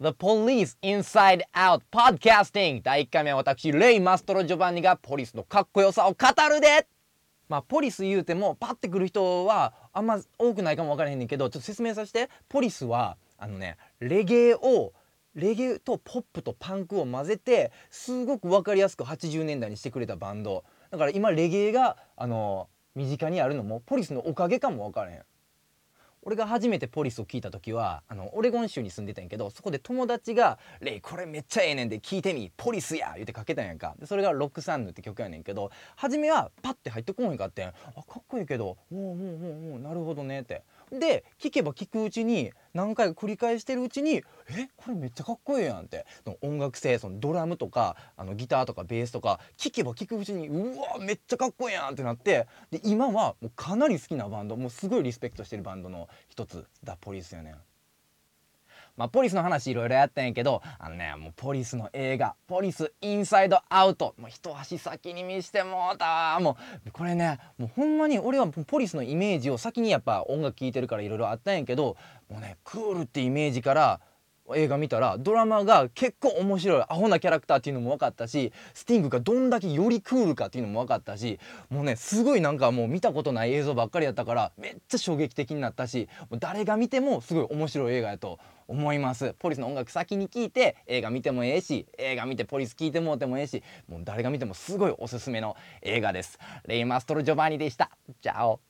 The Police Inside Out Podcasting 第1回目は私レイ・マストロ・ジョバンニがポリスのかっこよさを語るで。まあポリス言うてもパッてくる人はあんま多くないかも分からへんねんけどちょっと説明させて。ポリスはあのねレゲエをレゲエとポップとパンクを混ぜてすごく分かりやすく80年代にしてくれたバンド。だから今レゲエがあの身近にあるのもポリスのおかげかも分からへん。俺が初めてポリスを聞いた時はあのオレゴン州に住んでたんやけどそこで友達が「レイこれめっちゃええねんで聞いてみポリスや!」言ってかけたんやんかでそれが「ロックサンヌ」って曲やねんけど初めはパッて入ってこんへんかってあかっこいいけど「おおおおおなるほどね」ってで聞けば聞くうちに何回か繰り返してるうちに「えこれめっちゃかっこいいやん」ってその音楽性そのドラムとかあのギターとかベースとか聞けば聞くうちに「うわめっちゃかっこいいやん」ってなってで今はもうかなり好きなバンドもうすごいリスペクトしてるバンドの一つダポリスやねん。まあ、ポリスの話いろいろやったんやけどあのねもうポリスの映画「ポリスインサイドアウト」もう一足先に見してもうたわ。もうこれねもうほんまに俺はポリスのイメージを先にやっぱ音楽聴いてるからいろいろあったんやけどもうねクールってイメージから映画見たらドラマが結構面白いアホなキャラクターっていうのも分かったしスティングがどんだけよりクールかっていうのも分かったしもうねすごいなんかもう見たことない映像ばっかりやったからめっちゃ衝撃的になったしもう誰が見てもすごい面白い映画やと思います。ポリスの音楽先に聞いて映画見てもええし映画見てポリス聞いてもうてもええしもう誰が見てもすごいおすすめの映画です。レイ・マストロ・ジョバンニでした。チャオ